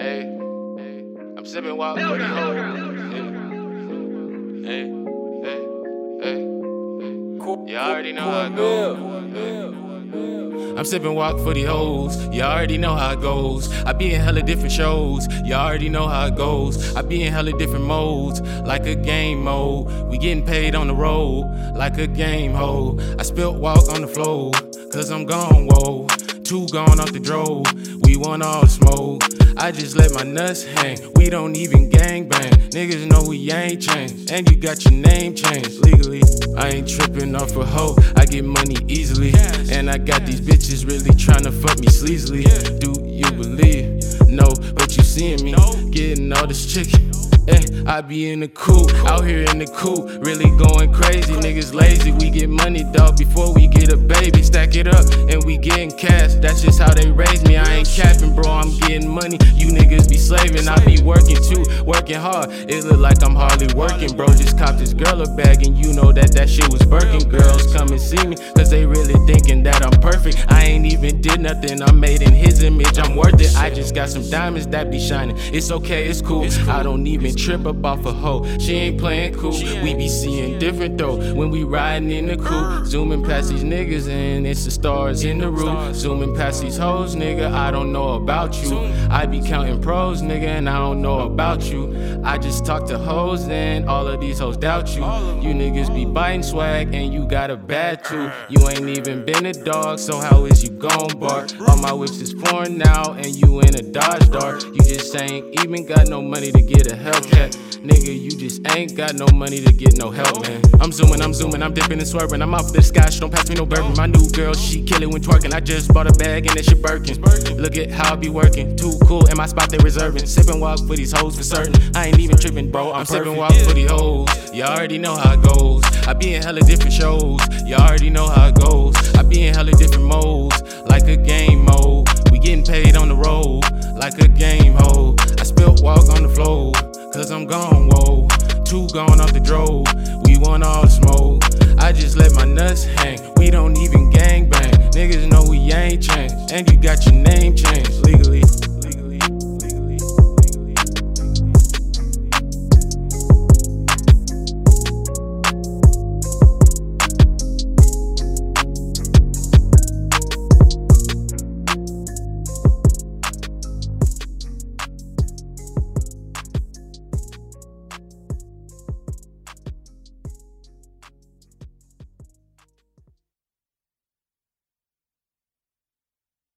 Hey, hey, I'm sipping wild for the hoe. Hey, hey, hey, hey. You already know how it goes. I'm sipping wok for the hoes. You already know how it goes. I be in hella different shows. You already know how it goes. I be in hella different modes, like a game mode. We getting paid on the road, like a game hoe. I spilt wok on the floor, cause I'm gone, whoa. Two gone off the drove. We want all the smoke. I just let my nuts hang. We don't even gang bang. Niggas know we ain't changed. And you got your name changed legally. I ain't tripping off a hoe. I get money easily. And I got these bitches really trying to fuck me sleazily. Do you believe? No, but you seeing me getting all this chicken. Eh, I be in the coop, out here in the coop, really going crazy. Niggas lazy, we get money, dog, before we get a baby. Stack it up, and we getting cash. That's just how they raise me. I ain't capping, bro. I'm getting money. You niggas be slaving, I be working too, working hard. It look like I'm hardly working, bro. Just cop this girl a bag, and you know that that shit was working. Girls come and see me, cause they really thinking that I'm perfect. I ain't even did nothing, I'm made in his image, I'm worth it. I just got some diamonds that be shining. It's okay, it's cool. I don't even trip up off a hoe. She ain't playing cool. We be seeing different though when we riding in the coupe. Zooming past these niggas and it's the stars in the roof. Zooming past these hoes, nigga. I don't know about you. I be counting pros, nigga, and I don't know about you. I just talk to hoes and all of these hoes doubt you. You niggas be biting swag and you got a bad too. You ain't even been a dog, so how is you gon' bark? All my whips is foreign now and you in a Dodge Dart. You just ain't even got no money to get a Hellcat. Nigga, you just ain't got no money to get no help, man. I'm zooming, I'm zooming, I'm dipping and swerving. I'm off this sky, she don't pass me no bourbon. My new girl, she kill it when twerking. I just bought a bag and that shit Birkin. Look at how I be working. Too cool in my spot, they reserving. Sipping wok for these hoes for certain. I ain't even tripping, bro. I'm sipping wok for these hoes. You already know how it goes. I be in hella different shows. You already know how it goes. I be in hella different modes, like a game mode. Whoa. Two gone off the drove, we want all the smoke. I just let my nuts hang, we don't even gang bang. Niggas know we ain't changed, and you got your name changed.